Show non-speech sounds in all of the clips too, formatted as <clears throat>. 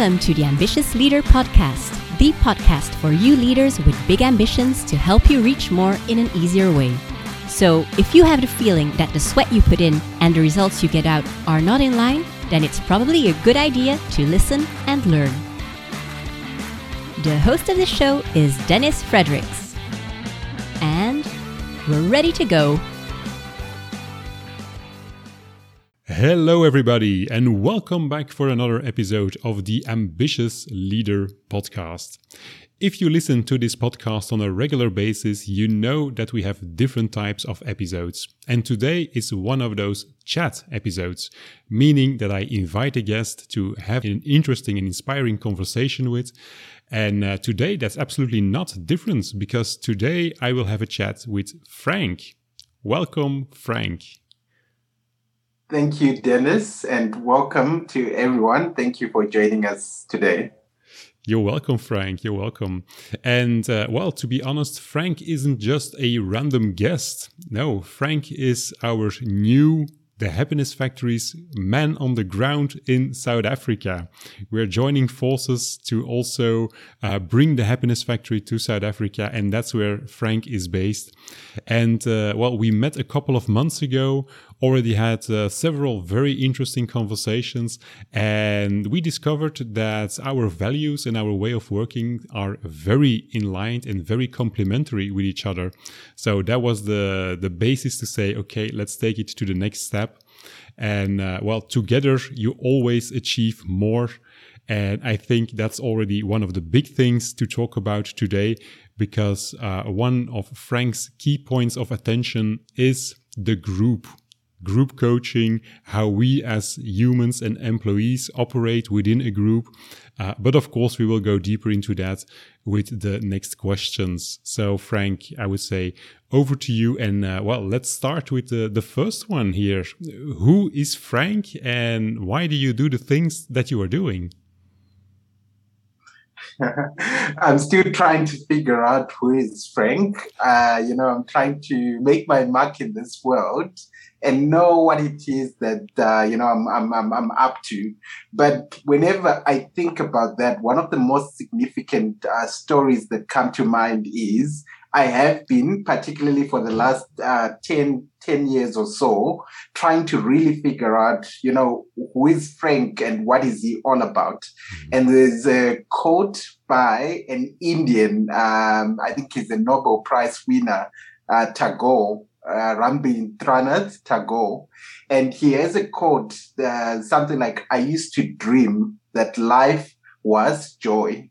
Welcome to the Ambitious Leader Podcast, the podcast for you leaders with big ambitions to help you reach more in an easier way. So, if you have the feeling that the sweat you put in and the results you get out are not in line, then it's probably a good idea to listen and learn. The host of the show is Dennis Fredericks. And we're ready to go. Hello, everybody, and welcome back for another episode of the Ambitious Leader podcast. If you listen to this podcast on a regular basis, you know that we have different types of episodes. And today is one of those chat episodes, meaning that I invite a guest to have an interesting and inspiring conversation with. And uh, today that's absolutely not different because today I will have a chat with Frank. Welcome, Frank. Thank you, Dennis, and welcome to everyone. Thank you for joining us today. You're welcome, Frank. You're welcome. And uh, well, to be honest, Frank isn't just a random guest. No, Frank is our new the Happiness Factory's man on the ground in South Africa. We're joining forces to also uh, bring the Happiness Factory to South Africa, and that's where Frank is based. And uh, well, we met a couple of months ago, already had uh, several very interesting conversations, and we discovered that our values and our way of working are very in line and very complementary with each other. So that was the the basis to say, okay, let's take it to the next step. And uh, well, together you always achieve more. And I think that's already one of the big things to talk about today because uh, one of Frank's key points of attention is the group group coaching, how we as humans and employees operate within a group. Uh, but of course, we will go deeper into that with the next questions. So, Frank, I would say over to you. And uh, well, let's start with the, the first one here. Who is Frank and why do you do the things that you are doing? <laughs> I'm still trying to figure out who is Frank. Uh, you know, I'm trying to make my mark in this world and know what it is that uh, you know I'm, I'm, I'm I'm up to. But whenever I think about that, one of the most significant uh, stories that come to mind is I have been, particularly for the last uh, 10, 10 years or so, trying to really figure out, you know, who is Frank and what is he all about. Mm-hmm. And there's a quote by an Indian, um, I think he's a Nobel Prize winner, uh, Tagore, uh, Rabindranath Tagore, and he has a quote, uh, something like, I used to dream that life was joy.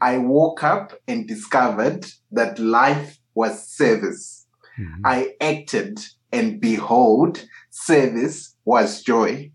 I woke up and discovered that life was service. Mm-hmm. I acted and behold, service was joy.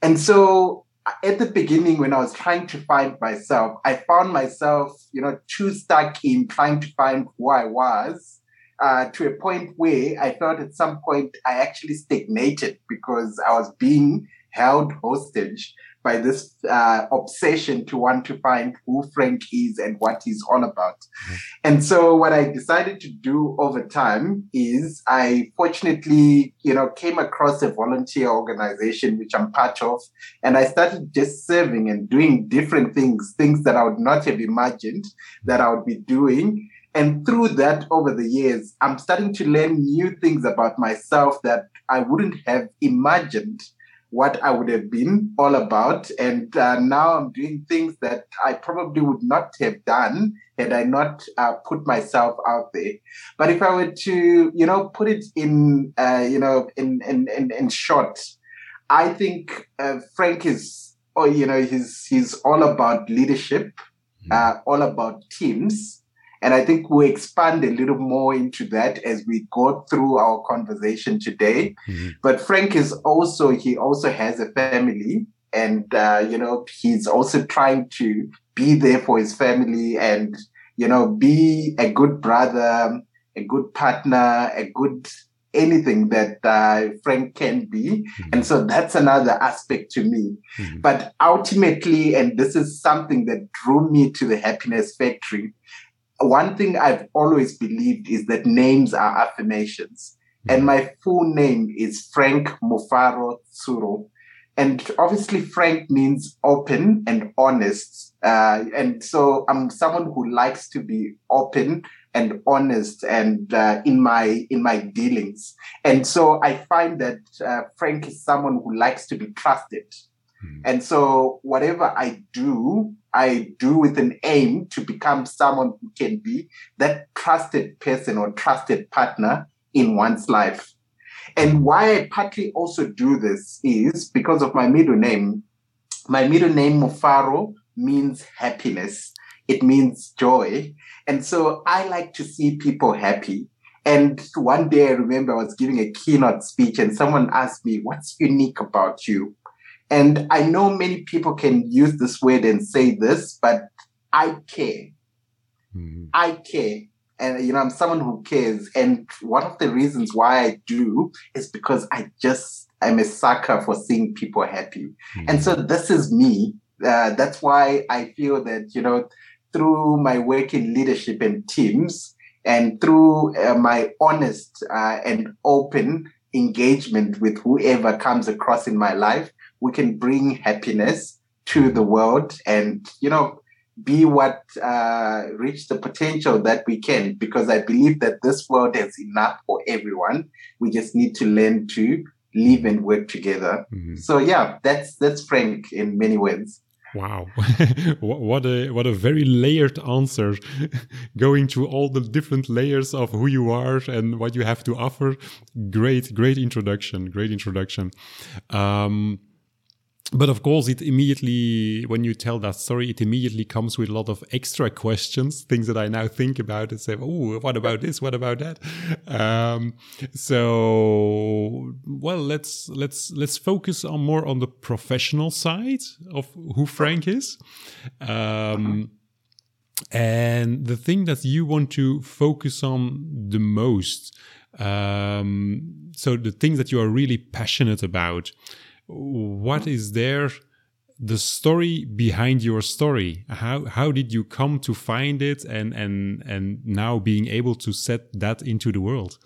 And so at the beginning, when I was trying to find myself, I found myself, you know, too stuck in trying to find who I was uh, to a point where I thought at some point I actually stagnated because I was being held hostage by this uh, obsession to want to find who Frank is and what he's all about. Mm-hmm. And so what I decided to do over time is I fortunately, you know, came across a volunteer organization, which I'm part of, and I started just serving and doing different things, things that I would not have imagined that I would be doing. And through that, over the years, I'm starting to learn new things about myself that I wouldn't have imagined what I would have been all about. And uh, now I'm doing things that I probably would not have done had I not uh, put myself out there. But if I were to, you know, put it in, uh, you know, in, in, in, in short, I think uh, Frank is, oh, you know, he's, he's all about leadership, mm-hmm. uh, all about teams and I think we'll expand a little more into that as we go through our conversation today. Mm-hmm. But Frank is also, he also has a family and, uh, you know, he's also trying to be there for his family and, you know, be a good brother, a good partner, a good anything that uh, Frank can be. Mm-hmm. And so that's another aspect to me. Mm-hmm. But ultimately, and this is something that drew me to the Happiness Factory, one thing I've always believed is that names are affirmations. And my full name is Frank Mufaro Tsuru. And obviously, frank means open and honest. Uh, and so I'm someone who likes to be open and honest and uh, in my in my dealings. And so I find that uh, Frank is someone who likes to be trusted. Mm. And so whatever I do, I do with an aim to become someone who can be that trusted person or trusted partner in one's life. And why I partly also do this is because of my middle name. My middle name, Mufaro, means happiness. It means joy. And so I like to see people happy. And one day I remember I was giving a keynote speech and someone asked me, What's unique about you? And I know many people can use this word and say this, but I care. Mm-hmm. I care. And, you know, I'm someone who cares. And one of the reasons why I do is because I just, I'm a sucker for seeing people happy. Mm-hmm. And so this is me. Uh, that's why I feel that, you know, through my work in leadership and teams and through uh, my honest uh, and open engagement with whoever comes across in my life, we can bring happiness to the world and, you know, be what uh, reach the potential that we can because I believe that this world has enough for everyone. We just need to learn to live and work together. Mm-hmm. So yeah, that's that's frank in many ways. Wow, <laughs> what a what a very layered answer, <laughs> going through all the different layers of who you are and what you have to offer. Great, great introduction. Great introduction. Um, but of course it immediately when you tell that story it immediately comes with a lot of extra questions things that i now think about and say oh what about this? What about that? Um, so well let's let's let's focus on more on the professional side of who frank is. Um, and the thing that you want to focus on the most um, so the things that you are really passionate about what is there the story behind your story? How how did you come to find it and and and now being able to set that into the world?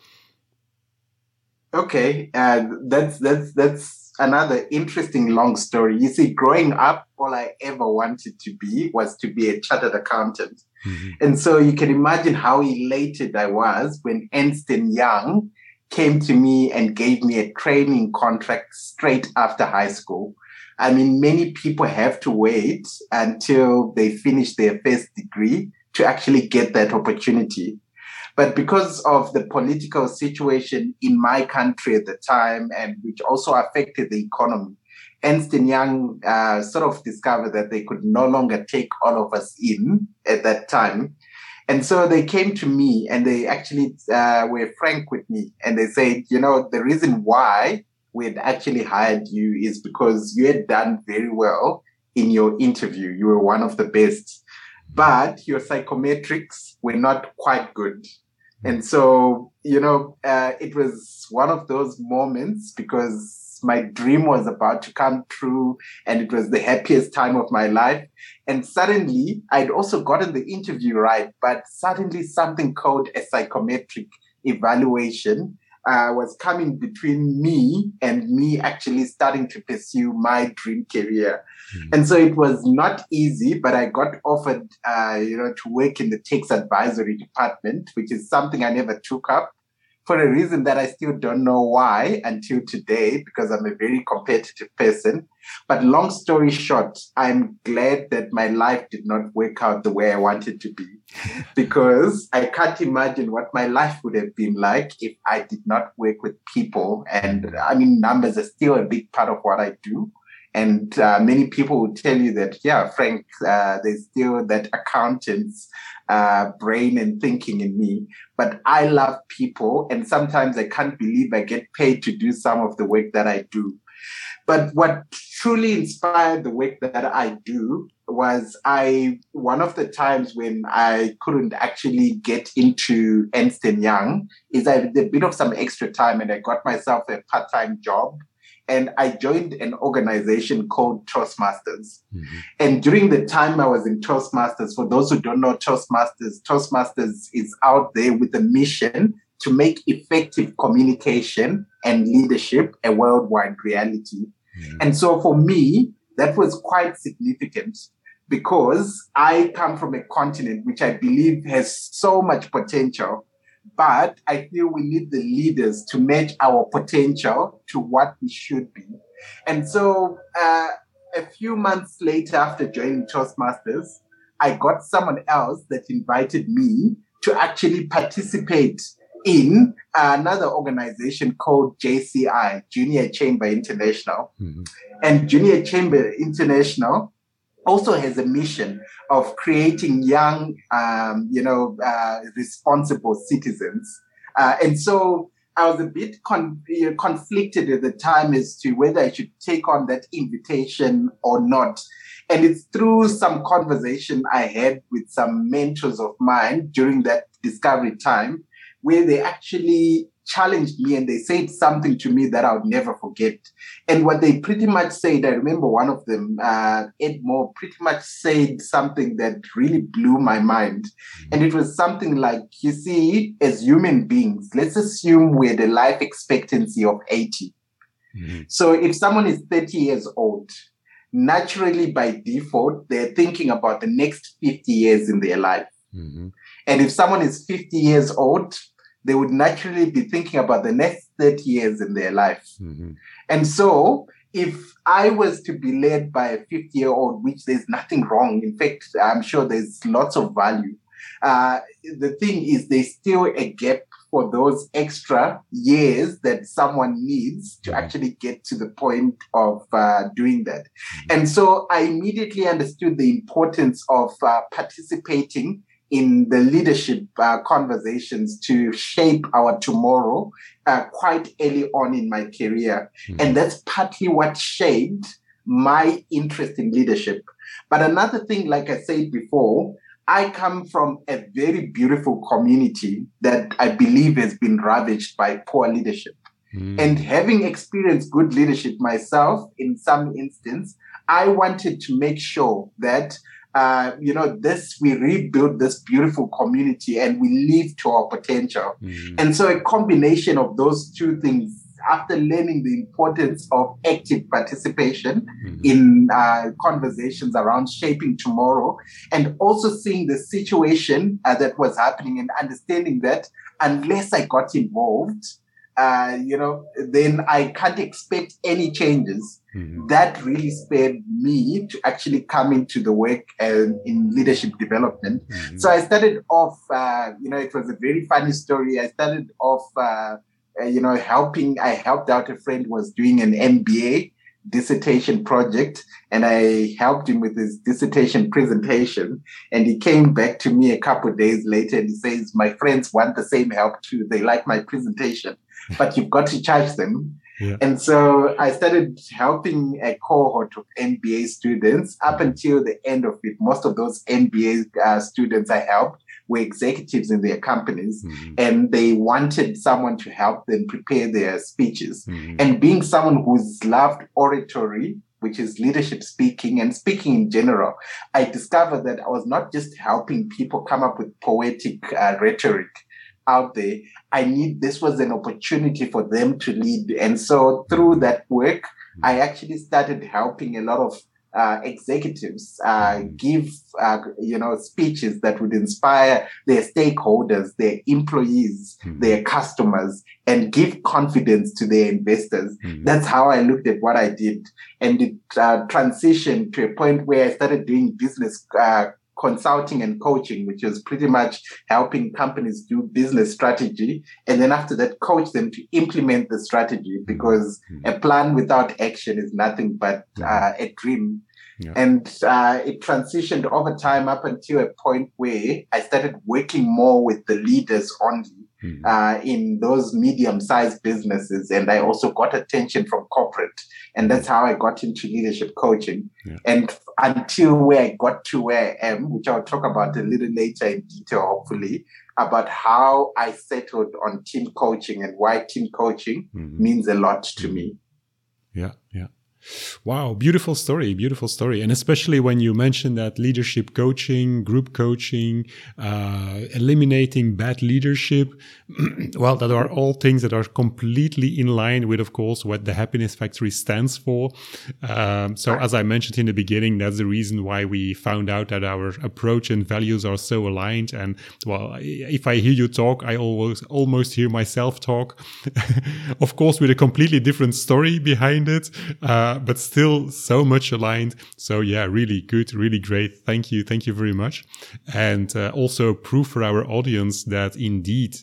Okay uh, that's that's that's another interesting long story. You see growing up all i ever wanted to be was to be a chartered accountant. Mm-hmm. and so you can imagine how elated i was when ernst young came to me and gave me a training contract straight after high school. I mean, many people have to wait until they finish their first degree to actually get that opportunity. But because of the political situation in my country at the time, and which also affected the economy, Ernst Young uh, sort of discovered that they could no longer take all of us in at that time. And so they came to me and they actually uh, were frank with me. And they said, you know, the reason why we had actually hired you is because you had done very well in your interview. You were one of the best, but your psychometrics were not quite good. And so, you know, uh, it was one of those moments because my dream was about to come true and it was the happiest time of my life. And suddenly I'd also gotten the interview right, but suddenly something called a psychometric evaluation uh, was coming between me and me actually starting to pursue my dream career. Mm-hmm. And so it was not easy, but I got offered, uh, you know, to work in the tax advisory department, which is something I never took up for a reason that I still don't know why until today, because I'm a very competitive person. But long story short, I'm glad that my life did not work out the way I wanted to be, <laughs> because I can't imagine what my life would have been like if I did not work with people. And I mean, numbers are still a big part of what I do. And uh, many people will tell you that, yeah, Frank, uh, there's still that accountant's uh, brain and thinking in me. But I love people, and sometimes I can't believe I get paid to do some of the work that I do. But what truly inspired the work that I do was I one of the times when I couldn't actually get into Ernst Young is I had a bit of some extra time and I got myself a part-time job and I joined an organization called Toastmasters. Mm-hmm. And during the time I was in Toastmasters, for those who don't know Toastmasters, Toastmasters is out there with a mission to make effective communication and leadership a worldwide reality. Mm-hmm. And so for me, that was quite significant because I come from a continent which I believe has so much potential, but I feel we need the leaders to match our potential to what we should be. And so uh, a few months later, after joining Toastmasters, I got someone else that invited me to actually participate in another organization called JCI, Junior Chamber International. Mm-hmm. And Junior Chamber International also has a mission of creating young, um, you know, uh, responsible citizens. Uh, and so I was a bit con- conflicted at the time as to whether I should take on that invitation or not. And it's through some conversation I had with some mentors of mine during that discovery time where they actually challenged me and they said something to me that I would never forget. And what they pretty much said, I remember one of them, uh, Ed Moore, pretty much said something that really blew my mind. And it was something like, you see, as human beings, let's assume we're the life expectancy of 80. Mm-hmm. So if someone is 30 years old, naturally by default, they're thinking about the next 50 years in their life. Mm-hmm. And if someone is 50 years old, they would naturally be thinking about the next 30 years in their life. Mm-hmm. And so, if I was to be led by a 50 year old, which there's nothing wrong, in fact, I'm sure there's lots of value. Uh, the thing is, there's still a gap for those extra years that someone needs to mm-hmm. actually get to the point of uh, doing that. Mm-hmm. And so I immediately understood the importance of uh, participating in the leadership uh, conversations to shape our tomorrow uh, quite early on in my career. Mm-hmm. And that's partly what shaped my interest in leadership. But another thing, like I said before, I come from a very beautiful community that I believe has been ravaged by poor leadership. Mm. And having experienced good leadership myself in some instance, I wanted to make sure that uh, you know, this we rebuild this beautiful community and we live to our potential. Mm-hmm. And so a combination of those two things after learning the importance of active participation mm-hmm. in uh, conversations around shaping tomorrow, and also seeing the situation uh, that was happening and understanding that unless I got involved, uh, you know, then I can't expect any changes. Mm-hmm. That really spurred me to actually come into the work and in leadership development. Mm-hmm. So I started off, uh, you know, it was a very funny story. I started off, uh, uh, you know, helping. I helped out a friend who was doing an MBA dissertation project and I helped him with his dissertation presentation. And he came back to me a couple of days later and he says, My friends want the same help too. They like my presentation but you've got to charge them. Yeah. And so I started helping a cohort of MBA students up until the end of it. Most of those MBA uh, students I helped were executives in their companies mm-hmm. and they wanted someone to help them prepare their speeches. Mm-hmm. And being someone who's loved oratory, which is leadership speaking and speaking in general, I discovered that I was not just helping people come up with poetic uh, rhetoric out there. I need this was an opportunity for them to lead. And so through that work, I actually started helping a lot of uh, executives uh, give uh, you know speeches that would inspire their stakeholders, their employees, mm-hmm. their customers, and give confidence to their investors. Mm-hmm. That's how I looked at what I did, and it uh, transitioned to a point where I started doing business uh, consulting and coaching, which was pretty much helping companies do business strategy. And then after that, coach them to implement the strategy because mm-hmm. a plan without action is nothing but uh, a dream. Yeah. And uh, it transitioned over time up until a point where I started working more with the leaders only mm. uh, in those medium sized businesses. And I also got attention from corporate. And that's how I got into leadership coaching. Yeah. And until where I got to where I am, which I'll talk about a little later in detail, hopefully, about how I settled on team coaching and why team coaching mm-hmm. means a lot to me. Yeah, yeah. Wow, beautiful story, beautiful story. And especially when you mention that leadership coaching, group coaching, uh, eliminating bad leadership, <clears throat> well, that are all things that are completely in line with, of course, what the Happiness Factory stands for. Um, so, as I mentioned in the beginning, that's the reason why we found out that our approach and values are so aligned. And well, if I hear you talk, I always almost hear myself talk, <laughs> of course, with a completely different story behind it. Uh, but still so much aligned. So yeah, really good, really great. Thank you. Thank you very much. And uh, also proof for our audience that indeed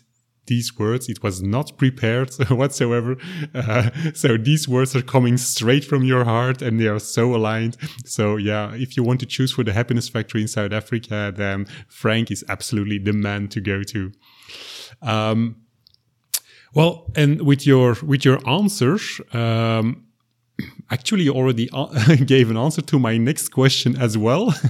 these words. It was not prepared <laughs> whatsoever. Uh, so these words are coming straight from your heart and they are so aligned. So yeah, if you want to choose for the happiness factory in South Africa, then Frank is absolutely the man to go to. Um, well, and with your, with your answers, um, actually already <laughs> gave an answer to my next question as well. <laughs>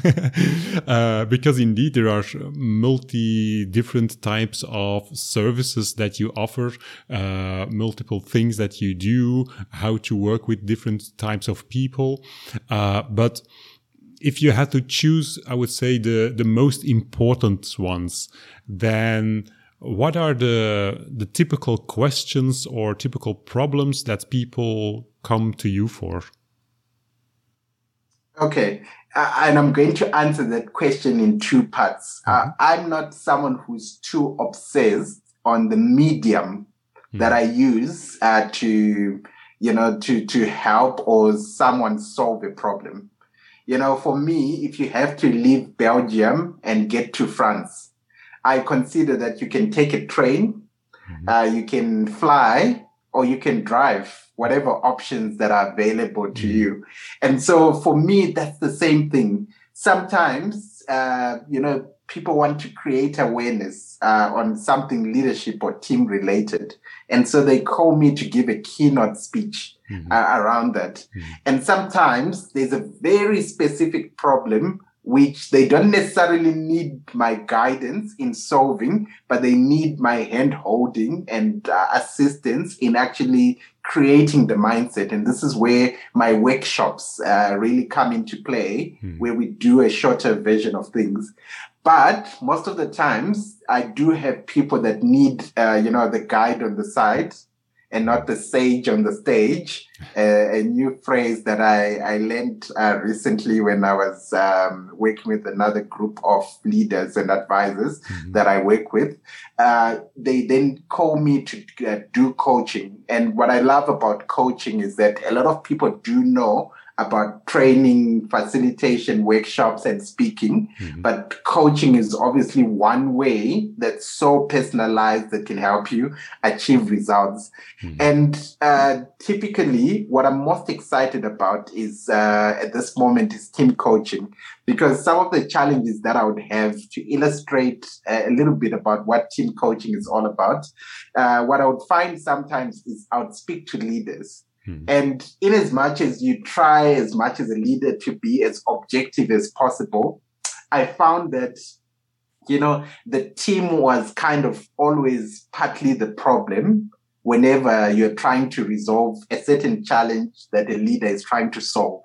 Uh, because indeed there are multi different types of services that you offer uh, multiple things that you do how to work with different types of people. Uh, but if you had to choose i would say the the most important ones then what are the the typical questions or typical problems that people come to you for? Okay, uh, and I'm going to answer that question in two parts. Uh, mm-hmm. Uh, I'm not someone who's too obsessed on the medium mm-hmm. that I use uh, to, you know, to to help or someone solve a problem. You know, for me, if you have to leave Belgium and get to France, I consider that you can take a train, mm-hmm. uh, you can fly, or you can drive, whatever options that are available to mm-hmm. you. And so for me, that's the same thing. Sometimes, uh, you know, people want to create awareness uh, on something leadership or team related. And so they call me to give a keynote speech mm-hmm. uh, around that. Mm-hmm. And sometimes there's a very specific problem which they don't necessarily need my guidance in solving, but they need my hand holding and uh, assistance in actually creating the mindset. And this is where my workshops uh, really come into play, hmm. where we do a shorter version of things. But most of the times, I do have people that need, uh, you know, the guide on the side and not the sage on the stage. <laughs> Uh, a new phrase that I, I learned uh, recently when I was um, working with another group of leaders and advisors mm-hmm. that I work with. Uh, they then call me to uh, do coaching. And what I love about coaching is that a lot of people do know about training, facilitation, workshops, and speaking. Mm-hmm. But coaching is obviously one way that's so personalized that can help you achieve results. Mm-hmm. And uh, typically, what I'm most excited about is uh, at this moment is team coaching, because some of the challenges that I would have to illustrate a little bit about what team coaching is all about, uh, what I would find sometimes is I would speak to leaders Hmm. And in as much as you try as much as a leader to be as objective as possible, I found that, you know, the team was kind of always partly the problem whenever you're trying to resolve a certain challenge that a leader is trying to solve.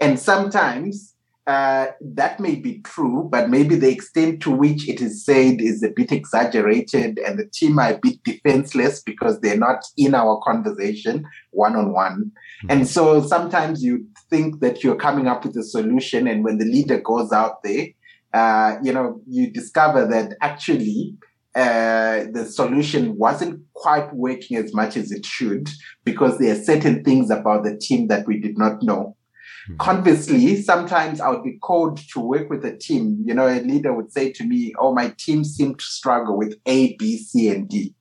And sometimes uh, that may be true, but maybe the extent to which it is said is a bit exaggerated, and the team are a bit defenseless because they're not in our conversation one on one. And so sometimes you think that you're coming up with a solution, and when the leader goes out there, uh, you know, you discover that actually uh, the solution wasn't quite working as much as it should because there are certain things about the team that we did not know. Mm-hmm. Conversely, sometimes I would be called to work with a team. You know, a leader would say to me, Oh, my team seemed to struggle with A, B, C, and D.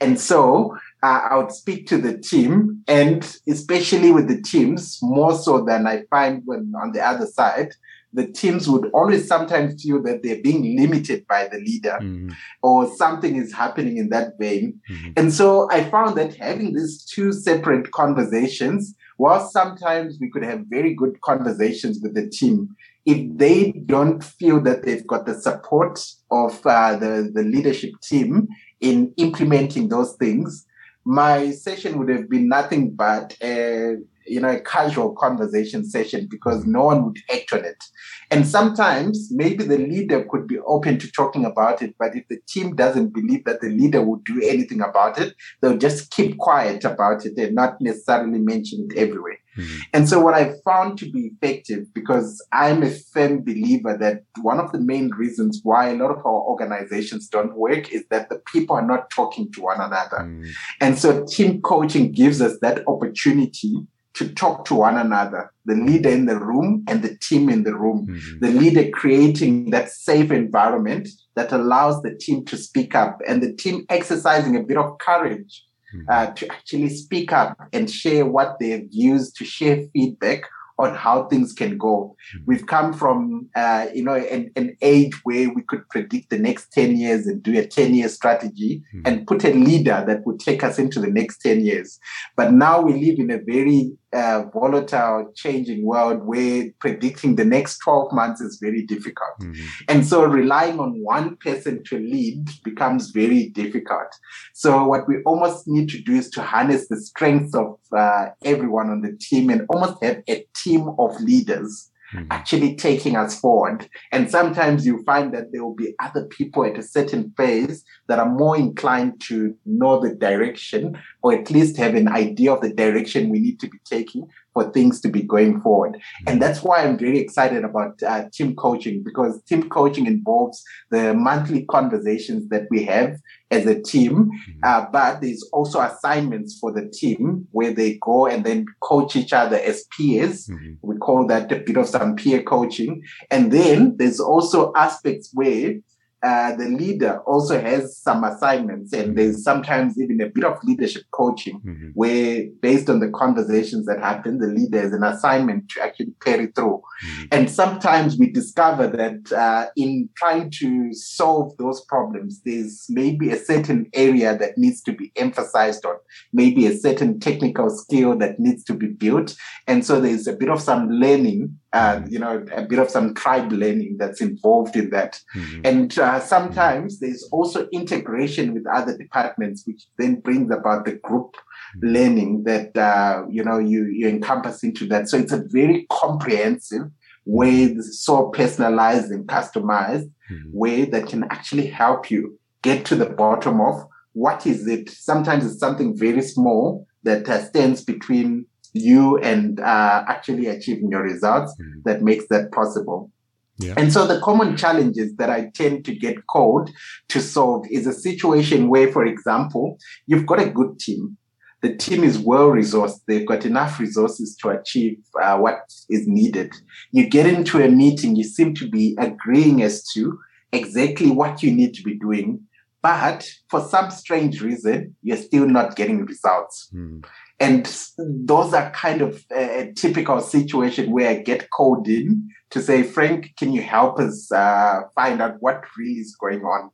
And so uh, I would speak to the team, and especially with the teams, more so than I find when on the other side, the teams would always sometimes feel that they're being limited by the leader mm-hmm. or something is happening in that vein. Mm-hmm. And so I found that having these two separate conversations while sometimes we could have very good conversations with the team, if they don't feel that they've got the support of uh, the, the leadership team in implementing those things, my session would have been nothing but a, you know, a casual conversation session because no one would act on it. And sometimes maybe the leader could be open to talking about it, but if the team doesn't believe that the leader would do anything about it, they'll just keep quiet about it and not necessarily mention it everywhere. Mm-hmm. And so, what I found to be effective, because I'm a firm believer that one of the main reasons why a lot of our organizations don't work is that the people are not talking to one another. Mm-hmm. And so, team coaching gives us that opportunity to talk to one another, the leader in the room and the team in the room, mm-hmm. the leader creating that safe environment that allows the team to speak up and the team exercising a bit of courage mm-hmm. uh, to actually speak up and share what they've used to share feedback on how things can go. Mm-hmm. We've come from, uh, you know, an, an, age where we could predict the next 10 years and do a 10 year strategy mm-hmm. and put a leader that would take us into the next 10 years. But now we live in a very uh, volatile, changing world where predicting the next 12 months is very difficult. Mm-hmm. And so relying on one person to lead becomes very difficult. So what we almost need to do is to harness the strengths of uh, everyone on the team and almost have a team of leaders mm-hmm. actually taking us forward. And sometimes you find that there will be other people at a certain phase that are more inclined to know the direction or at least have an idea of the direction we need to be taking for things to be going forward. Mm-hmm. And that's why I'm very excited about uh, team coaching because team coaching involves the monthly conversations that we have as a team, mm-hmm. uh, but there's also assignments for the team where they go and then coach each other as peers. Mm-hmm. We call that a bit of some peer coaching. And then there's also aspects where uh, the leader also has some assignments, and there's sometimes even a bit of leadership coaching mm-hmm. where, based on the conversations that happen, the leader has an assignment to actually carry through. Mm-hmm. And sometimes we discover that uh, in trying to solve those problems, there's maybe a certain area that needs to be emphasized on, maybe a certain technical skill that needs to be built. And so there's a bit of some learning uh, you know, a bit of some tribe learning that's involved in that. Mm-hmm. And uh, sometimes there's also integration with other departments, which then brings about the group mm-hmm. learning that, uh, you know, you, you encompass into that. So it's a very comprehensive way, so personalized and customized mm-hmm. way that can actually help you get to the bottom of what is it. Sometimes it's something very small that uh, stands between you and uh, actually achieving your results mm. that makes that possible. Yeah. And so the common challenges that I tend to get called to solve is a situation where, for example, you've got a good team. The team is well resourced. They've got enough resources to achieve uh, what is needed. You get into a meeting, you seem to be agreeing as to exactly what you need to be doing. But for some strange reason, you're still not getting results. Mm. And those are kind of a typical situation where I get called in to say, Frank, can you help us uh, find out what really is going on?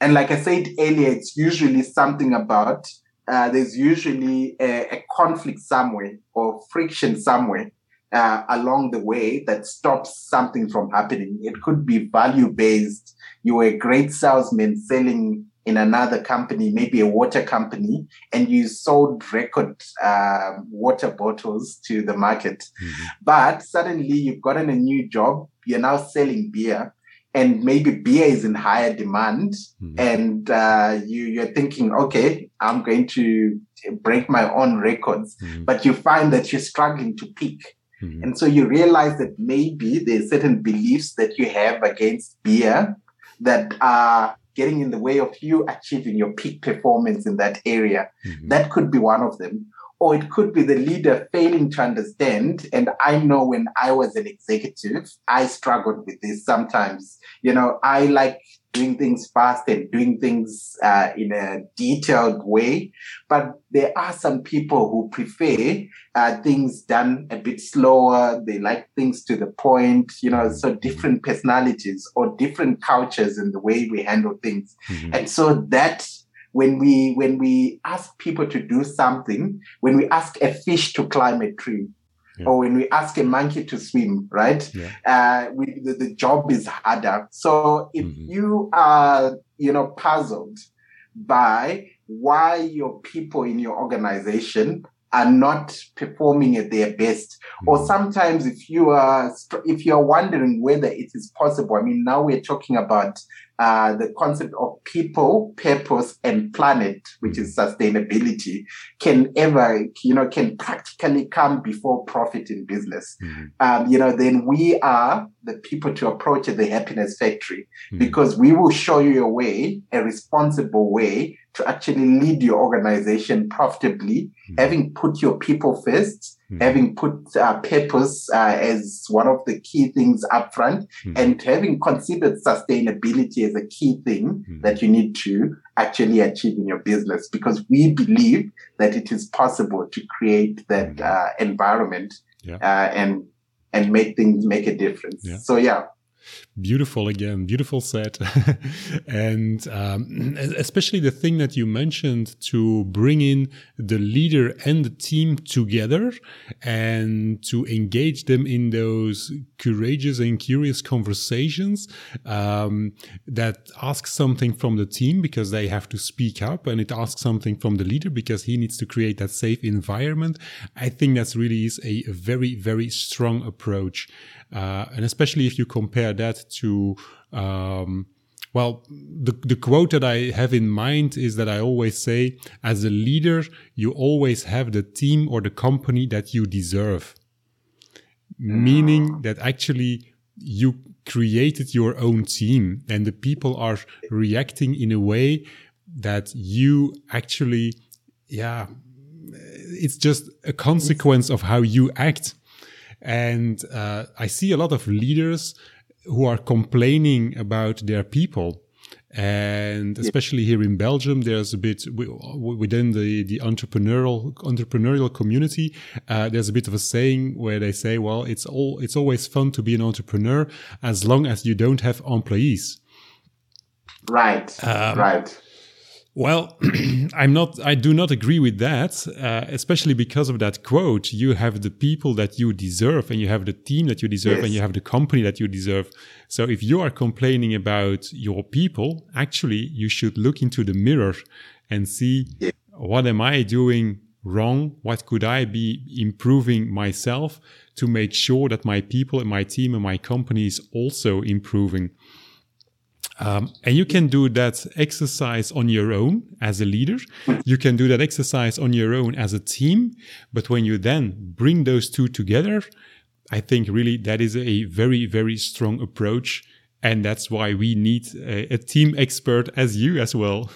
And like I said earlier, it's usually something about uh, there's usually a, a, conflict somewhere or friction somewhere uh, along the way that stops something from happening. It could be value based. You were a great salesman selling in another company, maybe a water company, and you sold record uh, water bottles to the market. Mm-hmm. But suddenly you've gotten a new job, you're now selling beer, and maybe beer is in higher demand, mm-hmm. and uh, you, you're thinking, okay, I'm going to break my own records, mm-hmm. but you find that you're struggling to peak. Mm-hmm. And so you realize that maybe there's certain beliefs that you have against beer that are getting in the way of you achieving your peak performance in that area. Mm-hmm. That could be one of them. Or it could be the leader failing to understand. And I know when I was an executive, I struggled with this sometimes. You know, I like doing things fast and doing things uh, in a detailed way. But there are some people who prefer uh, things done a bit slower. They like things to the point, you know, so different personalities or different cultures in the way we handle things. Mm-hmm. And so that when we when we ask people to do something, when we ask a fish to climb a tree, yeah. or when we ask a monkey to swim, right? Yeah. Uh, we, the, the, job is harder. So if mm-hmm. you are, you know, puzzled by why your people in your organization are not performing at their best. Or Mm. sometimes if you are, if you're wondering whether it is possible, I mean, now we're talking about uh, the concept of people, purpose, and planet, which is sustainability, can ever, you know, can practically come before profit in business. Mhm. Um, you know, then we are the people to approach the happiness factory Mhm. because we will show you a way, a responsible way to actually lead your organization profitably, Mhm. having put your people first, Mhm. having put uh, purpose uh, as one of the key things up front, Mhm. and having considered sustainability as a key thing that you need to actually achieve in your business because we believe that it is possible to create that uh, environment Yeah. uh, and and make things make a difference. Yeah. So yeah, beautiful again beautiful set. <laughs> And um, especially the thing that you mentioned to bring in the leader and the team together and to engage them in those courageous and curious conversations um, that ask something from the team because they have to speak up and it asks something from the leader because he needs to create that safe environment. I think that's really is a very very strong approach. Uh, and especially if you compare that to um, well the, the quote that i have in mind is that i always say as a leader you always have the team or the company that you deserve. Meaning that actually you created your own team and the people are reacting in a way that you actually yeah it's just a consequence of how you act. And uh, I see a lot of leaders who are complaining about their people. And especially here in Belgium, there's a bit within the, the entrepreneurial entrepreneurial community. Uh, there's a bit of a saying where they say, "Well, it's all it's always fun to be an entrepreneur as long as you don't have employees." right, Um, right. Well, <clears throat> I'm not. I do not agree with that, uh, especially because of that quote. You have the people that you deserve, and you have the team that you deserve, Yes. and you have the company that you deserve. So, if you are complaining about your people, actually, you should look into the mirror and see Yeah. what am I doing wrong? What could I be improving myself to make sure that my people and my team and my company is also improving? Um, and you can do that exercise on your own as a leader. You can do that exercise on your own as a team. But when you then bring those two together, I think really that is a very, very strong approach. And that's why we need a, a team expert as you as well.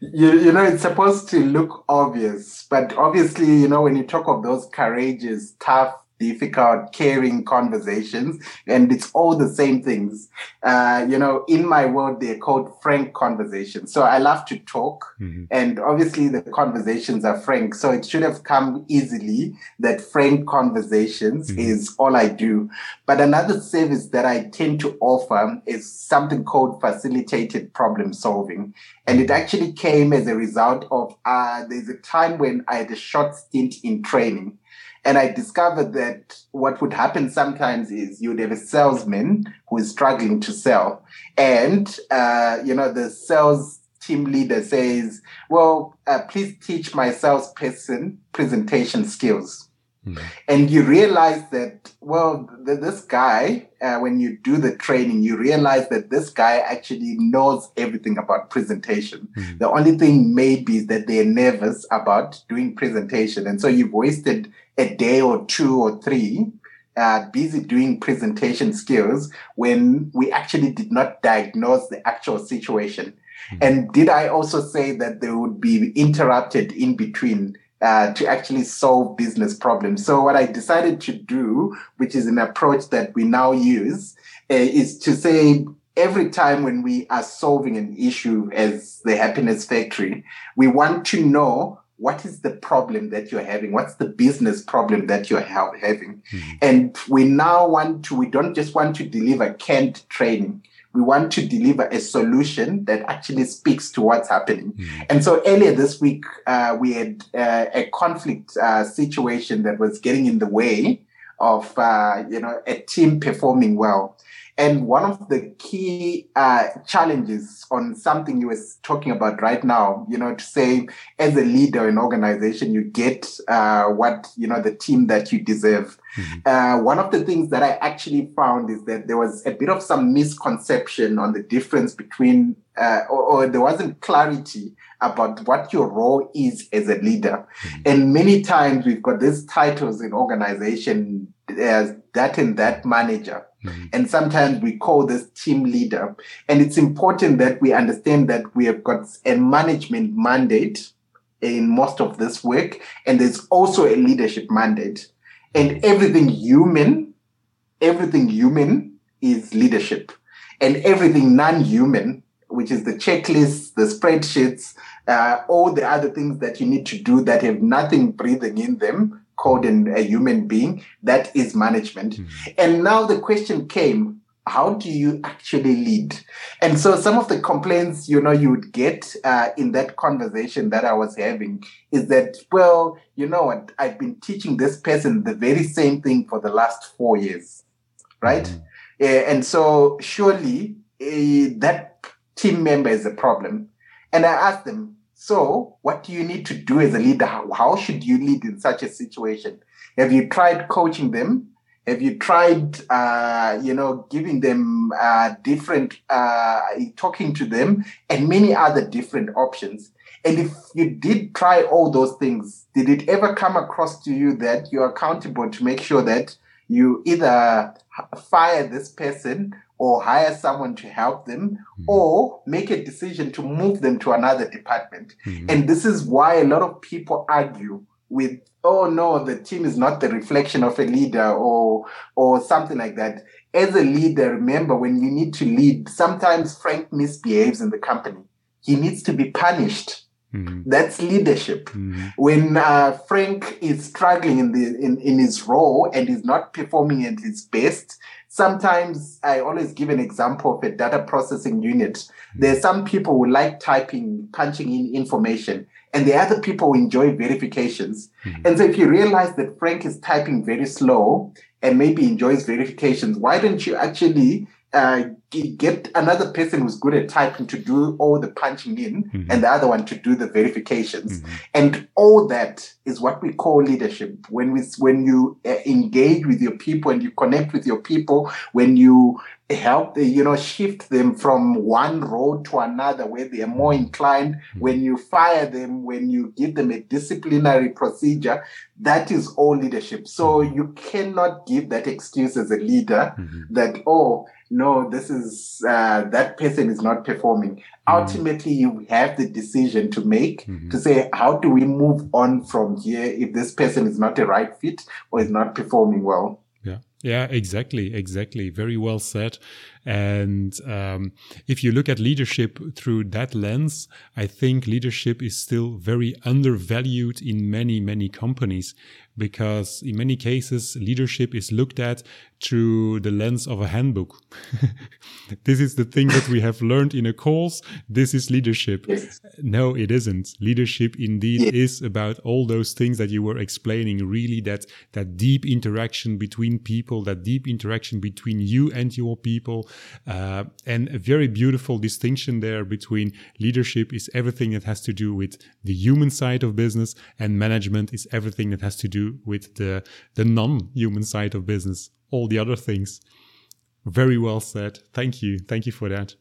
You, you know, it's supposed to look obvious, but obviously, you know, when you talk of those courageous, tough, difficult, caring conversations, and it's all the same things. Uh, you know, in my world, they're called frank conversations. So I love to talk, Mhm. and obviously the conversations are frank. So it should have come easily that frank conversations Mhm. is all I do. But another service that I tend to offer is something called facilitated problem solving. And it actually came as a result of uh, there's a time when I had a short stint in training. And I discovered that what would happen sometimes is you'd have a salesman who is struggling to sell. And, uh, you know, the sales team leader says, well, uh, please teach my salesperson presentation skills. Mhm. And you realize that, well, th- this guy, uh, when you do the training, you realize that this guy actually knows everything about presentation. Mhm. The only thing maybe is that they're nervous about doing presentation. And so you've wasted a day or two or three uh, busy doing presentation skills when we actually did not diagnose the actual situation. And did I also say that they would be interrupted in between uh, to actually solve business problems? So what I decided to do, which is an approach that we now use, uh, is to say every time when we are solving an issue as the happiness factory, we want to know what is the problem that you're having? What's the business problem that you're ha- having? Mhm. And we now want to, we don't just want to deliver canned training. We want to deliver a solution that actually speaks to what's happening. Mhm. And so earlier this week, uh, we had uh, a conflict uh, situation that was getting in the way of, uh, you know, a team performing well. And one of the key uh, challenges on something you were talking about right now, you know, to say as a leader in organization, you get uh, what, you know, the team that you deserve. Mm-hmm. Uh, one of the things that I actually found is that there was a bit of some misconception on the difference between, uh, or, or, there wasn't clarity about what your role is as a leader. Mm-hmm. And many times we've got these titles in organization as that and that manager. Mm-hmm. And sometimes we call this team leader. And it's important that we understand that we have got a management mandate in most of this work. And there's also a leadership mandate. And everything human, everything human is leadership. And everything non-human, which is the checklists, the spreadsheets, uh, all the other things that you need to do that have nothing breathing in them, called an, a human being, that is management. Mm-hmm. And now the question came, how do you actually lead? And so some of the complaints, you know, you would get uh, in that conversation that I was having is that, well, you know what, I've been teaching this person the very same thing for the last four years, right? Mm-hmm. Uh, and so surely uh, that team member is a problem. And I asked them, so, what do you need to do as a leader? How, should you lead in such a situation? Have you tried coaching them? Have you tried, uh, you know, giving them uh, different, uh, talking to them, and many other different options? And if you did try all those things, did it ever come across to you that you're accountable to make sure that you either fire this person or hire someone to help them mm-hmm. or make a decision to move them to another department. Mm-hmm. And this is why a lot of people argue with, oh no, the team is not the reflection of a leader or, or something like that. As a leader, remember when you need to lead, sometimes Frank misbehaves in the company. He needs to be punished. Mm-hmm. That's leadership. Mm-hmm. When uh, Frank is struggling in the in, in his role and is not performing at his best, sometimes I always give an example of a data processing unit. There are some people who like typing, punching in information, and the other people who enjoy verifications. Mm-hmm. And so if you realize that Frank is typing very slow and maybe enjoys verifications, why don't you actually uh, get another person who's good at typing to do all the punching in mm-hmm. and the other one to do the verifications mm-hmm. and all that is what we call leadership when we when you uh, engage with your people and you connect with your people when you help you know shift them from one road to another where they are more inclined mm-hmm. when you fire them when you give them a disciplinary procedure that is all leadership so mm-hmm. you cannot give that excuse as a leader mm-hmm. that oh no, this is uh, that person is not performing. Mm-hmm. Ultimately, you have the decision to make mm-hmm. to say, how do we move on from here if this person is not a right fit or is not performing well? Yeah, yeah, exactly, exactly. Very well said. And um, if you look at leadership through that lens, I think leadership is still very undervalued in many, many companies because in many cases, leadership is looked at through the lens of a handbook. <laughs> this is the thing that we have learned in a course. This is leadership. Yes. No, it isn't. Leadership indeed yes. is about all those things that you were explaining, really that, that deep interaction between people, that deep interaction between you and your people. Uh, and a very beautiful distinction there between leadership is everything that has to do with the human side of business and management is everything that has to do with the the non-human side of business, all the other things. Very well said. Thank you. Thank you for that.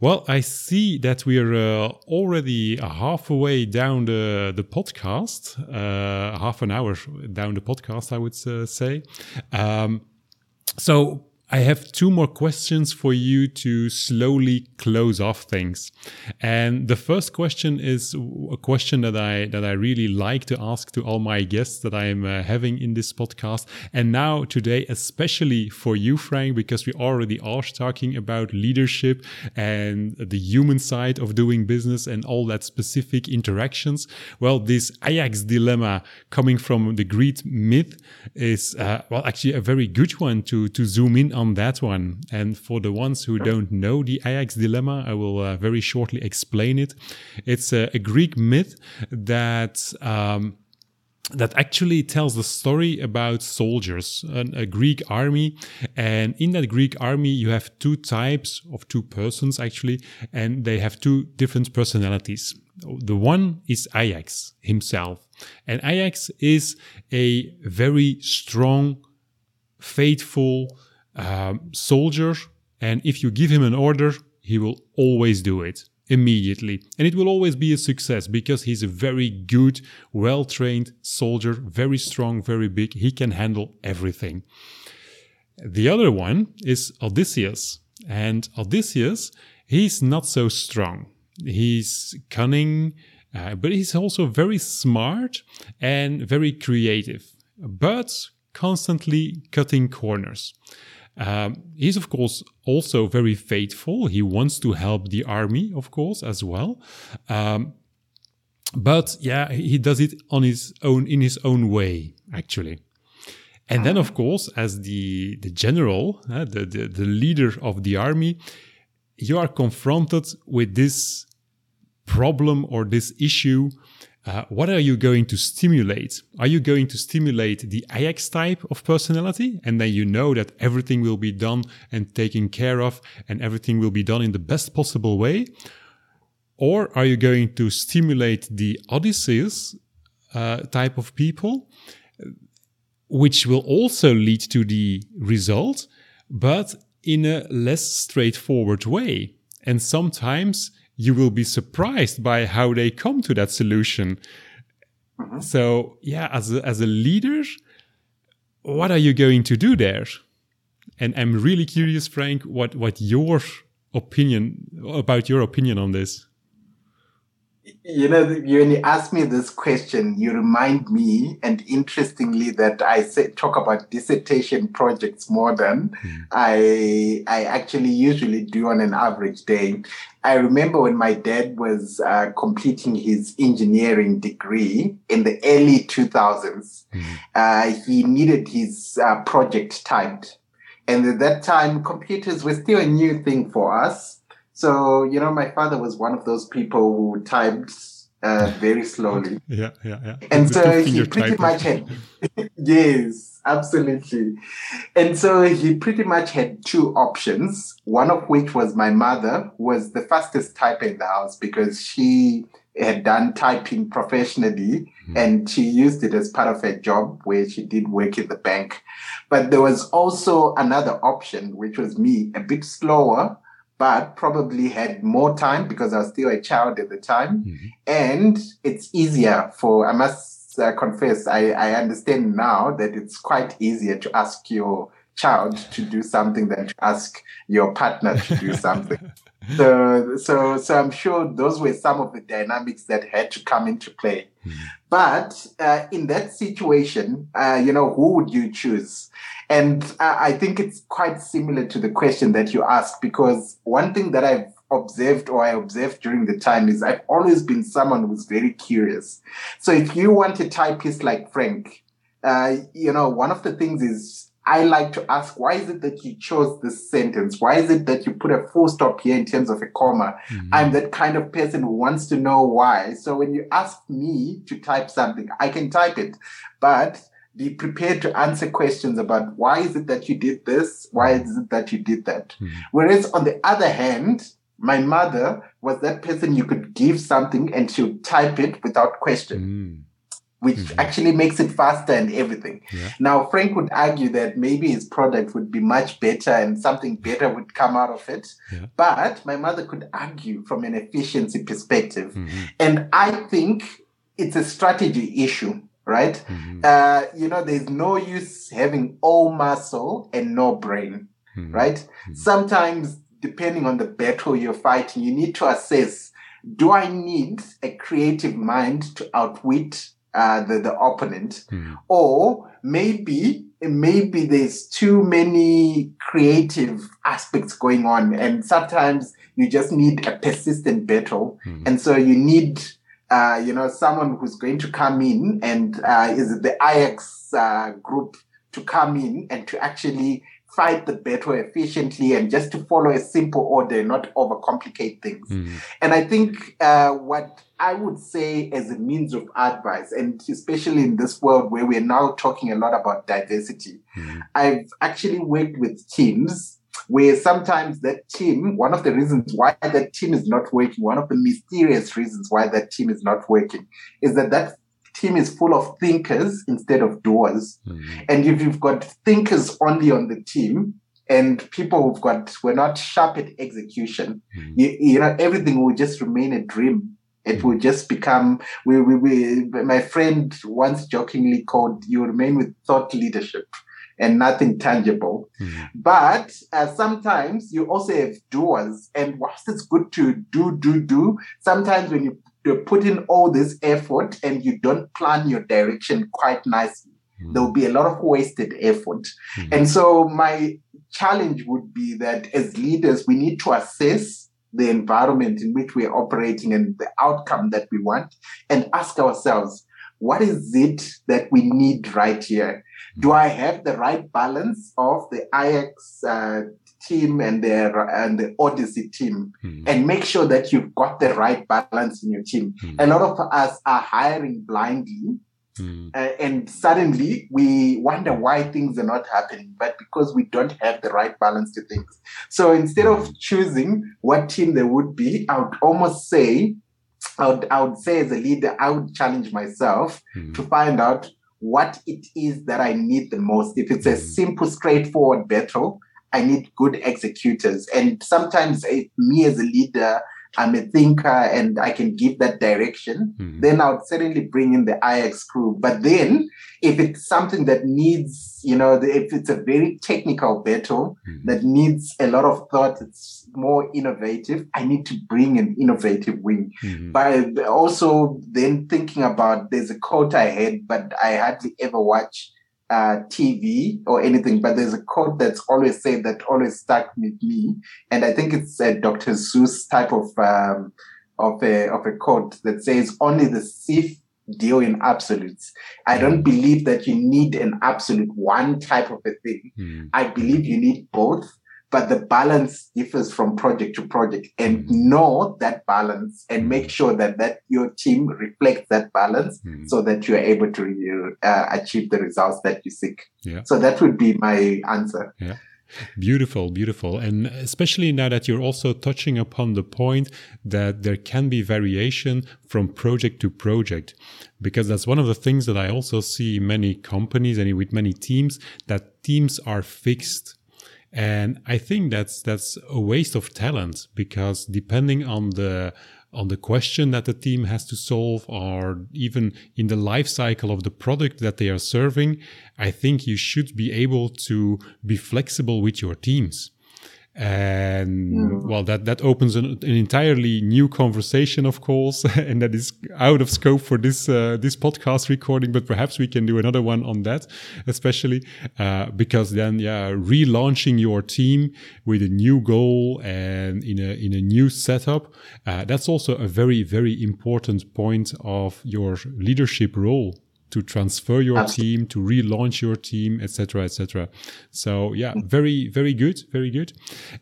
Well, I see that we're uh, already halfway down the the podcast, uh, half an hour down the podcast, I would uh, say. Um, so I have two more questions for you to slowly close off things. And the first question is a question that I that I really like to ask to all my guests that I am uh, having in this podcast. And now today especially for you Frank because we already are talking about leadership and the human side of doing business and all that specific interactions. Well, this Ajax dilemma coming from the Greek myth is uh, well actually a very good one to to zoom in on on that one. And for the ones who don't know the Ajax dilemma, I will uh, very shortly explain it. It's a, a Greek myth that um, that actually tells the story about soldiers, an, a Greek army. And in that Greek army, you have two types of two persons actually, and they have two different personalities. The one is Ajax himself. And Ajax is a very strong, faithful um, soldier. And if you give him an order, he will always do it immediately. And it will always be a success because he's a very good, well trained soldier, very strong, very big. He can handle everything. The other one is Odysseus. And Odysseus, he's not so strong. He's cunning, uh, but he's also very smart and very creative, but constantly cutting corners. Um, he's, of course, also very faithful. He wants to help the army, of course, as well. Um, but yeah, he does it on his own, in his own way, actually. And then, of course, as the, the general, uh, the, the, the leader of the army, you are confronted with this problem or this issue uh, what are you going to stimulate? Are you going to stimulate the Ajax type of personality? And then you know that everything will be done and taken care of and everything will be done in the best possible way? Or are you going to stimulate the Odysseus uh, type of people, which will also lead to the result, but in a less straightforward way? And sometimes you will be surprised by how they come to that solution. Mm-hmm. So, yeah, as a, as a leader, what are you going to do there? And I'm really curious, Frank, what, what your opinion about your opinion on this you know, when you ask me this question, you remind me, and interestingly, that I say, talk about dissertation projects more than mm. I I actually usually do on an average day. I remember when my dad was uh, completing his engineering degree in the early 2000s, mm. uh, he needed his uh, project typed. And at that time, computers were still a new thing for us. So, you know, my father was one of those people who typed uh, very slowly. Yeah, yeah, yeah. And so he pretty much had, <laughs> yes, absolutely. And so he pretty much had two options, one of which was my mother, was the fastest typer in the house because she had done typing professionally mm-hmm. and she used it as part of her job where she did work in the bank. But there was also another option, which was me, a bit slower, but probably had more time because I was still a child at the time. Mm-hmm. And it's easier for, I must uh, confess, I, I understand now that it's quite easier to ask your child to do something than to ask your partner to do something. <laughs> so, so, so I'm sure those were some of the dynamics that had to come into play. Mm-hmm. But uh, in that situation, uh, you know, who would you choose? And I think it's quite similar to the question that you asked, because one thing that I've observed or I observed during the time is I've always been someone who's very curious. So if you want a typist like Frank, uh, you know, one of the things is I like to ask, why is it that you chose this sentence? Why is it that you put a full stop here in terms of a comma? Mm-hmm. I'm that kind of person who wants to know why. So when you ask me to type something, I can type it, but be prepared to answer questions about why is it that you did this? Why is it that you did that? Mm-hmm. Whereas on the other hand, my mother was that person you could give something and she would type it without question. Mm which mm-hmm. actually makes it faster and everything. Yeah. Now, Frank would argue that maybe his product would be much better and something better would come out of it. Yeah. But my mother could argue from an efficiency perspective. Mm-hmm. And I think it's a strategy issue right? Mm-hmm. Uh, you know, there's no use having all muscle and no brain, mm-hmm. right? Mm-hmm. Sometimes, depending on the battle you're fighting, you need to assess do I need a creative mind to outwit uh, the, the opponent? Hmm. Or maybe maybe there's too many creative aspects going on and sometimes you just need a persistent battle mm. and so you need uh, you know, someone who's going to come in and uh, is the Ajax uh, group to come in and to actually fight the battle efficiently and just to follow a simple order, not overcomplicate things. Mm. And I think uh, what I would say as a means of advice, and especially in this world where we're now talking a lot about diversity, Mm. I've actually worked with teams where sometimes that team, one of the reasons why that team is not working, one of the mysterious reasons why that team is not working, is that that team is full of thinkers instead of doers. Mm. And if you've got thinkers only on the team and people who've got, we're not sharp at execution, Mm. you, you know, everything will just remain a dream. It will just become, we, we, we, my friend once jokingly called, you remain with thought leadership and nothing tangible. Mm. But uh, sometimes you also have doers. And whilst it's good to do, do, do, sometimes when you, you put in all this effort and you don't plan your direction quite nicely, Mm. there will be a lot of wasted effort. Mhm. And so my challenge would be that as leaders, we need to assess the environment in which we're operating and the outcome that we want and ask ourselves, what is it that we need right here? Do I have the right balance of the Ajax uh, team and the and the Odyssey team? Mm. And make sure that you've got the right balance in your team. Mm. A lot of us are hiring blindly Mm. uh, and suddenly we wonder why things are not happening, but because we don't have the right balance to things. So instead of choosing what team there would be, I would almost say, I would, I would say as a leader, I would challenge myself Mm. to find out what it is that I need the most. If it's a Mhm. simple, straightforward battle, I need good executors. And sometimes eh, me as a leader, I'm a thinker and I can give that direction Mm. then I would certainly bring in the Ajax crew. But then, if it's something that needs, you know, if it's a very technical battle Mm. that needs a lot of thought, it's more innovative, I need to bring an innovative wing. Mm. But also, then thinking about there's a quote I had, but I hardly ever watch uh, TV or anything. But there's a quote that's always said that always stuck with me, and I think it's a Dr. Seuss type of um, of a of a quote that says only the Sith deal in absolutes. I don't believe that you need an absolute one type of a thing. Mm. I believe you need both, but the balance differs from project to project. And know that balance and make sure that that your team reflects that balance Mm. so that you are able to uh, achieve the results that you seek. Yeah. So that would be my answer. Beautiful, beautiful. And especially now that you're also touching upon the point that there can be variation from project to project, because that's one of the things that I also see in many companies and with many teams that teams are fixed. And I think that's, that's a waste of talent because depending on the, on the question that the team has to solve or even in the life cycle of the product that they are serving, I think you should be able to be flexible with your teams. And Mm. well, that, that opens an, an entirely new conversation, of course, <laughs> and that is out of scope for this, uh, this podcast recording, but perhaps we can do another one on that, especially, uh, because then, yeah, relaunching your team with a new goal and in a, in a new setup, uh, that's also a very, very important point of your leadership role to transfer your Absolutely. team, to relaunch your team, etc., etc. So yeah, very, very good, very good.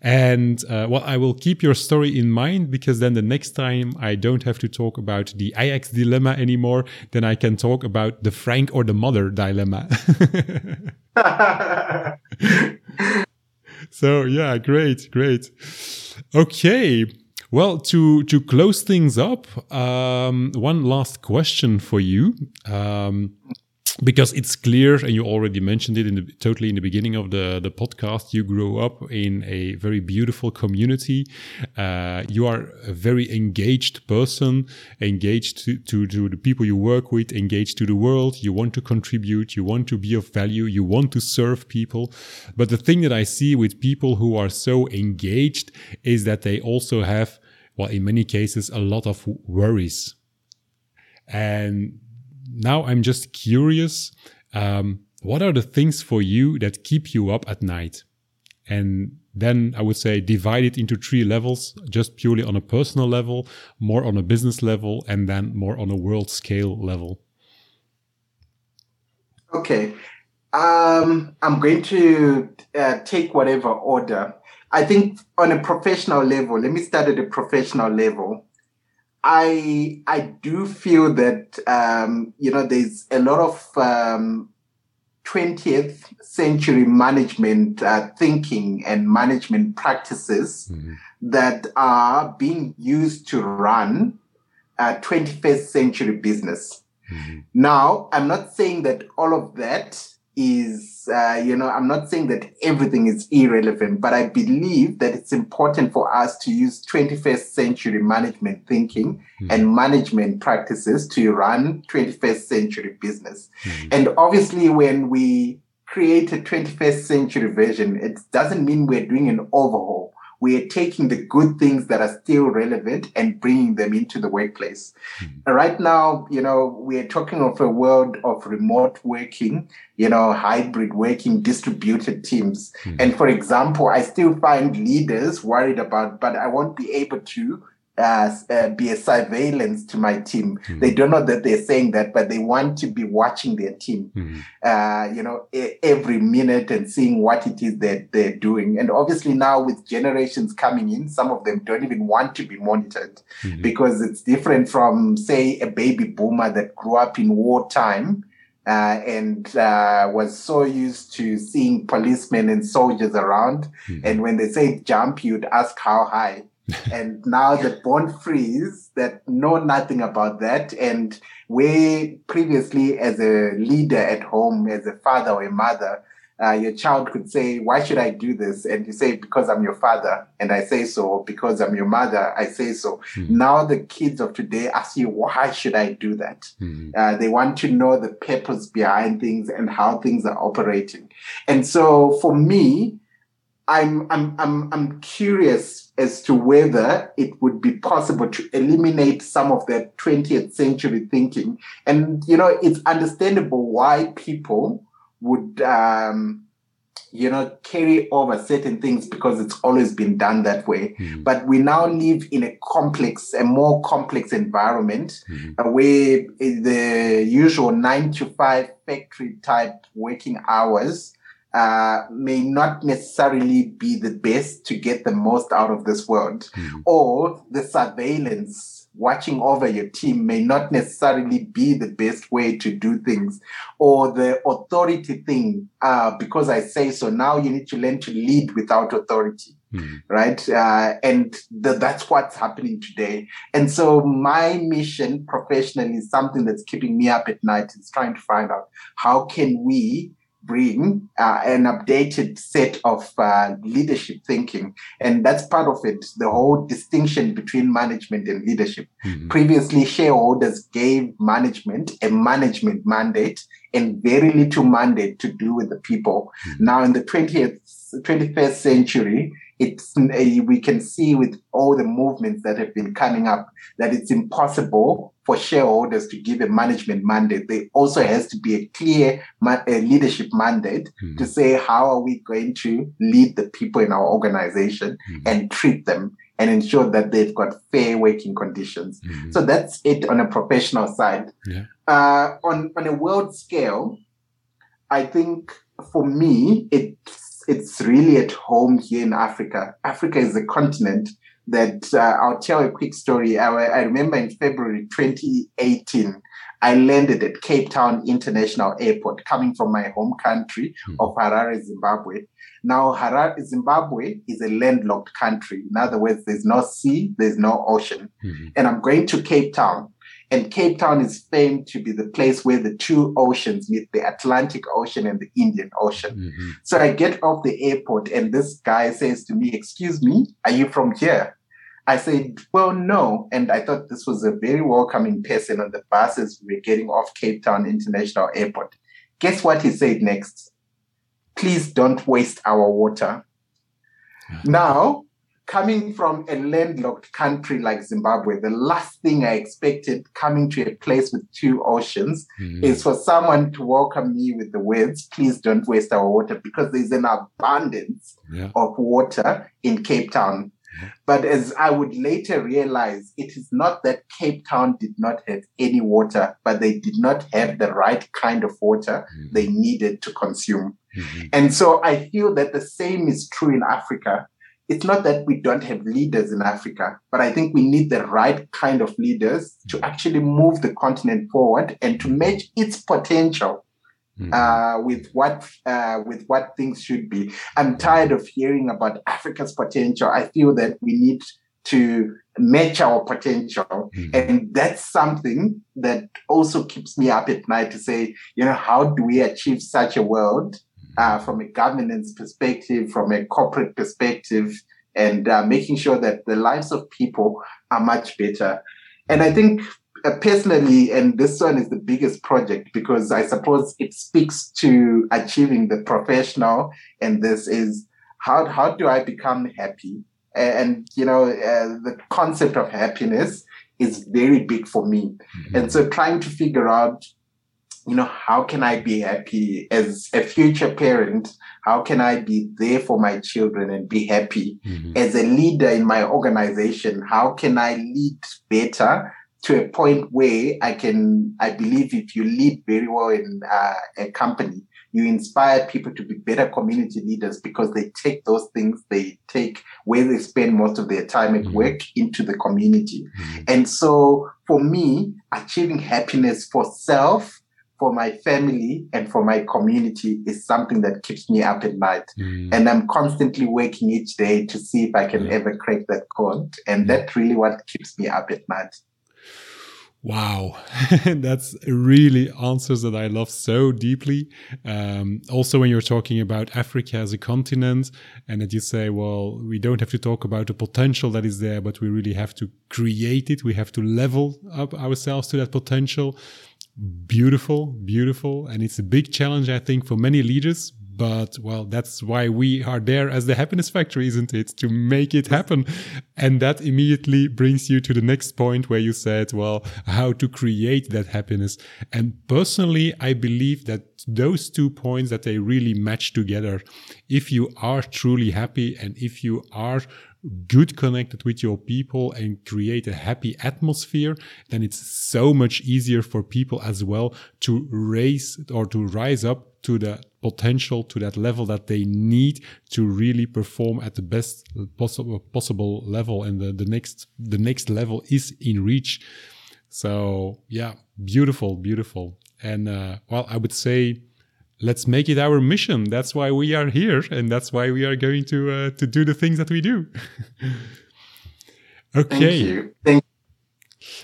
And uh, well, I will keep your story in mind because then the next time I don't have to talk about the Ajax dilemma anymore. Then I can talk about the Frank or the mother dilemma. <laughs> <laughs> so yeah, great, great. Okay. Well, to to close things up, um, one last question for you, um, because it's clear, and you already mentioned it in the totally in the beginning of the the podcast. You grew up in a very beautiful community. Uh, you are a very engaged person, engaged to, to to the people you work with, engaged to the world. You want to contribute. You want to be of value. You want to serve people. But the thing that I see with people who are so engaged is that they also have well, in many cases, a lot of worries. And now I'm just curious um, what are the things for you that keep you up at night? And then I would say divide it into three levels just purely on a personal level, more on a business level, and then more on a world scale level. Okay. Um, I'm going to uh, take whatever order. I think on a professional level, let me start at a professional level. I I do feel that um, you know there's a lot of um, 20th century management uh, thinking and management practices mm-hmm. that are being used to run uh, 21st century business. Mm-hmm. Now, I'm not saying that all of that is, uh, you know, I'm not saying that everything is irrelevant, but I believe that it's important for us to use 21st century management thinking mm-hmm. and management practices to run 21st century business. Mm-hmm. And obviously, when we create a 21st century version, it doesn't mean we're doing an overhaul we are taking the good things that are still relevant and bringing them into the workplace. Mm-hmm. Right now, you know, we are talking of a world of remote working, you know, hybrid working, distributed teams. Mm-hmm. And for example, I still find leaders worried about, but I won't be able to as uh, be a surveillance to my team. Mm-hmm. They don't know that they're saying that, but they want to be watching their team, mm-hmm. uh, you know, every minute and seeing what it is that they're doing. And obviously now with generations coming in, some of them don't even want to be monitored mm-hmm. because it's different from, say, a baby boomer that grew up in wartime. Uh, and uh, was so used to seeing policemen and soldiers around. Mm-hmm. And when they say jump, you'd ask how high <laughs> and now the born frees that know nothing about that. And we previously as a leader at home as a father or a mother uh, your child could say why should i do this? And you say because i'm your father. And i say so. Because i'm your mother. I say so. Mm-hmm. now the kids of today ask you why should i do that? Mm-hmm. uh, they want to know the purpose behind things and how things are operating. And so for me I'm, I'm, I'm, I'm curious as to whether it would be possible to eliminate some of that 20th century thinking. And, you know, it's understandable why people would, um, you know, carry over certain things because it's always been done that way. Mm-hmm. But we now live in a complex, a more complex environment mm-hmm. where the usual nine to five factory type working hours uh, may not necessarily be the best to get the most out of this world, mm-hmm. or the surveillance watching over your team may not necessarily be the best way to do things, or the authority thing, uh, because I say so. Now you need to learn to lead without authority. Mm-hmm. Right. Uh, and the, that's what's happening today. And so my mission professionally is something that's keeping me up at night is trying to find out how can we bring uh, an updated set of uh, leadership thinking. And that's part of it, the whole distinction between management and leadership. Mm-hmm. Previously, shareholders gave management a management mandate and very little mandate to do with the people. Mm-hmm. Now, in the 20th, 21st century, it's we can see with all the movements that have been coming up that it's impossible for shareholders to give a management mandate. There also has to be a clear ma- a leadership mandate mm-hmm. to say how are we going to lead the people in our organization mm-hmm. and treat them and ensure that they've got fair working conditions. Mm-hmm. So that's it on a professional side. Yeah. Uh, on on a world scale, I think for me it's it's really at home here in Africa. Africa is a continent that uh, I'll tell a quick story. I, I, remember in February 2018, I landed at Cape Town International Airport, coming from my home country mm. of Harare, Zimbabwe. Now, Harare, Zimbabwe is a landlocked country. In other words, there's no sea, there's no ocean. Mm-hmm. And I'm going to Cape Town. And Cape Town is famed to be the place where the two oceans meet the Atlantic Ocean and the Indian Ocean. Mm-hmm. So I get off the airport and this guy says to me, Excuse me, are you from here? I said, Well, no. And I thought this was a very welcoming person on the bus as we were getting off Cape Town International Airport. Guess what he said next? Please don't waste our water. Now, coming from a landlocked country like Zimbabwe, the last thing I expected coming to a place with two oceans mm. is for someone to welcome me with the words, please don't waste our water, because there's an abundance yeah. of water in Cape Town. But as I would later realize, it is not that Cape Town did not have any water, but they did not have the right kind of water mm-hmm. they needed to consume. Mm-hmm. And so I feel that the same is true in Africa. It's not that we don't have leaders in Africa, but I think we need the right kind of leaders to actually move the continent forward and to match its potential Mm-hmm. Uh, with what uh, with what things should be. I'm tired of hearing about Africa's potential. I feel that we need to match our potential, mm-hmm. and that's something that also keeps me up at night to say, you know, how do we achieve such a world mm-hmm. uh, from a governance perspective, from a corporate perspective, and uh, making sure that the lives of people are much better. And I think uh, personally, and this one is the biggest project because I suppose it speaks to achieving the professional, and this is how how do I become happy? And you know, uh, the concept of happiness is very big for me, mm-hmm. and so trying to figure out, you know, how can I be happy as a future parent? How can I be there for my children and be happy mm-hmm. as a leader in my organization? How can I lead better? To a point where I can, I believe if you lead very well in uh, a company, you inspire people to be better community leaders because they take those things, they take where they spend most of their time at mm-hmm. work into the community. Mm-hmm. And so for me, achieving happiness for self, for my family and for my community is something that keeps me up at night. Mm. And I'm constantly working each day to see if I can mm. ever crack that code. And mm. that's really what keeps me up at night. Wow, <laughs> that's really answers that I love so deeply. Um, also, when you're talking about Africa as a continent, and that you say, well, we don't have to talk about the potential that is there, but we really have to create it. We have to level up ourselves to that potential. Beautiful, beautiful. And it's a big challenge, I think, for many leaders but well that's why we are there as the happiness factory isn't it? To make it happen. And that immediately brings you to the next point where you said well how to create that happiness. And personally i believe that those two points that they really match together. If you are truly happy and if you are good connected with your people and create a happy atmosphere, then it's so much easier for people as well to raise or to rise up to the potential to that level that they need to really perform at the best possible possible level and the, the next the next level is in reach. So yeah beautiful beautiful. And uh, well i would say let's make it our mission. That's why we are here and that's why we are going to uh, to do the things that we do. <laughs> Okay. thank you. Thank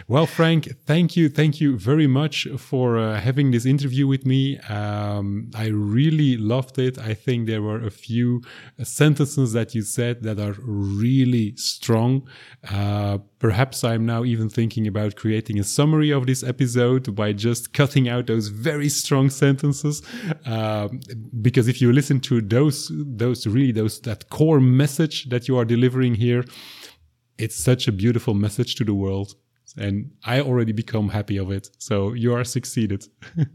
well, Frank, thank you, thank you very much for uh, having this interview with me. Um, I really loved it. I think there were a few sentences that you said that are really strong. Uh, perhaps I'm now even thinking about creating a summary of this episode by just cutting out those very strong sentences. Um, because if you listen to those, those really those that core message that you are delivering here, it's such a beautiful message to the world and I already become happy of it. So you are succeeded. <laughs>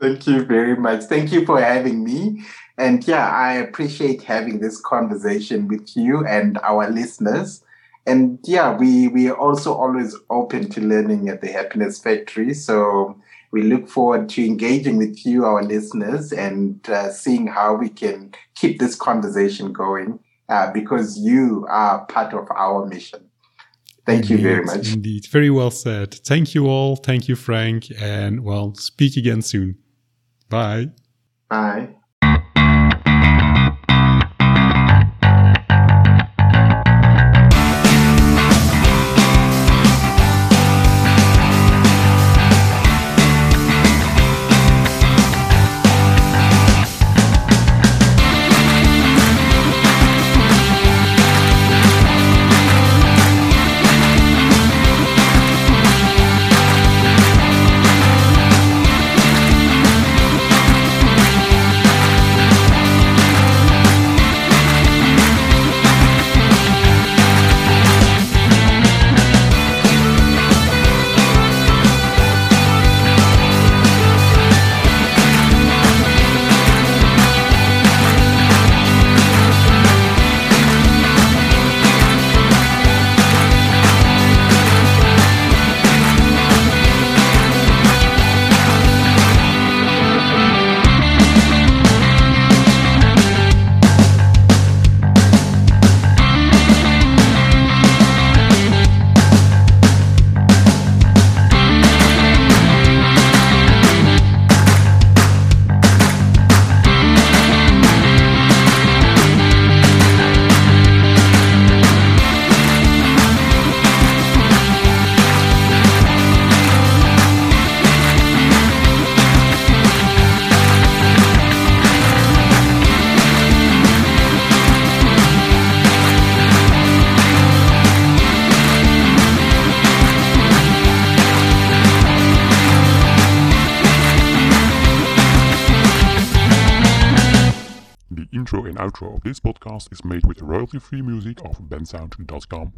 Thank you very much. Thank you for having me. And yeah, I appreciate having this conversation with you and our listeners. And yeah, we we are also always open to learning at the Happiness Factory. So we look forward to engaging with you, our listeners, and uh, seeing how we can keep this conversation going uh, because you are part of our mission. Thank indeed, you very much. Indeed. Very well said. Thank you all. Thank you, Frank. And well, speak again soon. Bye. Bye. Free music of bensound.com.